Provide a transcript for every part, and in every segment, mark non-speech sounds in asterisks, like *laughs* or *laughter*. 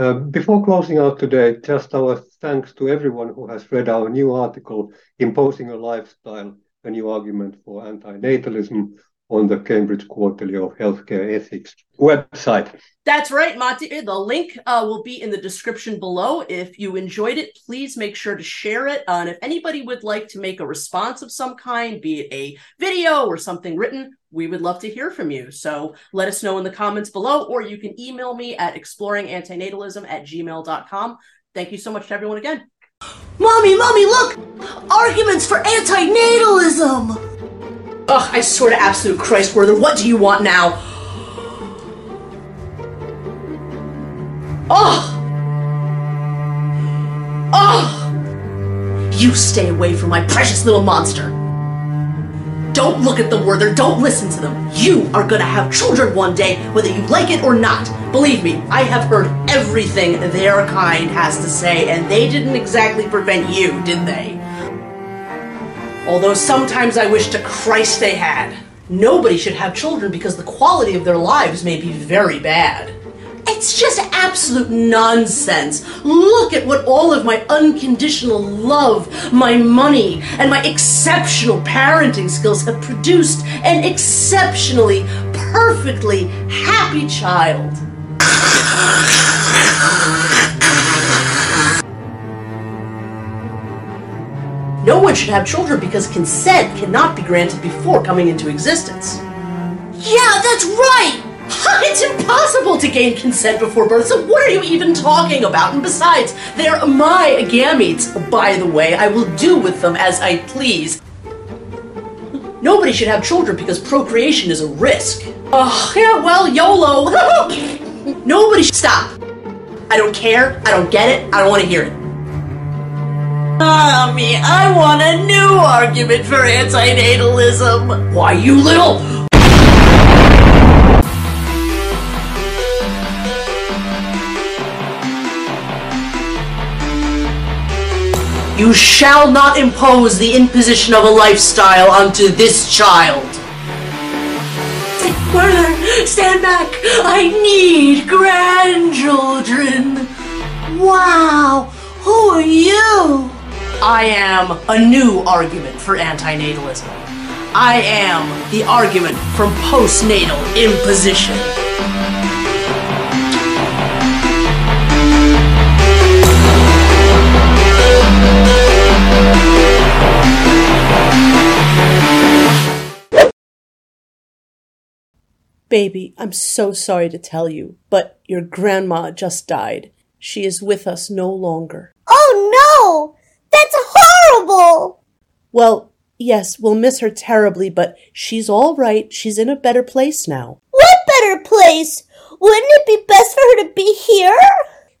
Uh, before closing out today, just our thanks to everyone who has read our new article, Imposing a Lifestyle, a New Argument for Antinatalism, on the Cambridge Quarterly of Healthcare Ethics website. That's right, Matti. The link uh, will be in the description below. If you enjoyed it, please make sure to share it. Uh, and if anybody would like to make a response of some kind, be it a video or something written, we would love to hear from you. So let us know in the comments below, or you can email me at exploringantinatalism at gmail.com. Thank you so much to everyone again. Mommy, mommy, look! Arguments for antinatalism! Ugh, I swear to absolute Christ, Werther, what do you want now? Oh! Oh! You stay away from my precious little monster! Don't look at them, Werther. Don't listen to them. You are gonna have children one day, whether you like it or not. Believe me, I have heard everything their kind has to say, and they didn't exactly prevent you, did they? Although sometimes I wish to Christ they had. Nobody should have children because the quality of their lives may be very bad. It's just absolute nonsense. Look at what all of my unconditional love, my money, and my exceptional parenting skills have produced an exceptionally, perfectly happy child. No one should have children because consent cannot be granted before coming into existence. Yeah, that's right! It's impossible to gain consent before birth, so what are you even talking about? And besides, they're my gametes, by the way. I will do with them as I please. Nobody should have children because procreation is a risk. Oh, yeah, well, YOLO. *laughs* Nobody should stop. I don't care. I don't get it. I don't want to hear it. Ah, Mommy, I want a new argument for antinatalism. Why, you little. You shall not impose the imposition of a lifestyle onto this child. Werther, stand back. I need grandchildren. Wow, who are you? I am a new argument for antinatalism. I am the argument from postnatal imposition. Baby, I'm so sorry to tell you, but your grandma just died. She is with us no longer. Oh no! That's horrible! Well, yes, we'll miss her terribly, but she's all right. She's in a better place now. What better place? Wouldn't it be best for her to be here?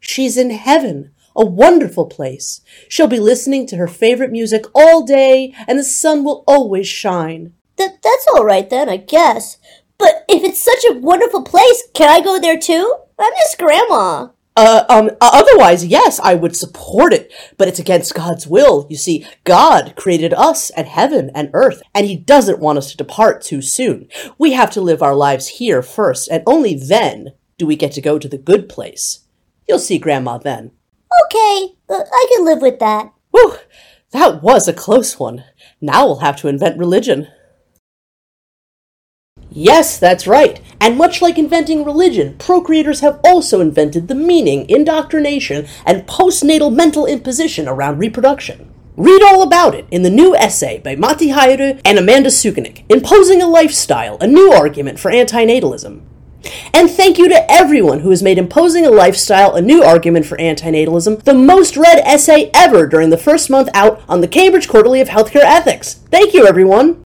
She's in heaven, a wonderful place. She'll be listening to her favorite music all day, and the sun will always shine. Th- that's all right then, I guess. But if it's such a wonderful place, can I go there too? I miss Grandma. Uh, um, otherwise, yes, I would support it, but it's against God's will. You see, God created us and heaven and earth, and He doesn't want us to depart too soon. We have to live our lives here first, and only then do we get to go to the good place. You'll see Grandma then. Okay, uh, I can live with that. Whew, that was a close one. Now we'll have to invent religion. Yes, that's right. And much like inventing religion, procreators have also invented the meaning, indoctrination, and postnatal mental imposition around reproduction. Read all about it in the new essay by Matti Häyry and Amanda Sukenick, Imposing a Lifestyle, a New Argument for Antinatalism. And thank you to everyone who has made Imposing a Lifestyle, a New Argument for Antinatalism the most read essay ever during the first month out on the Cambridge Quarterly of Healthcare Ethics. Thank you, everyone!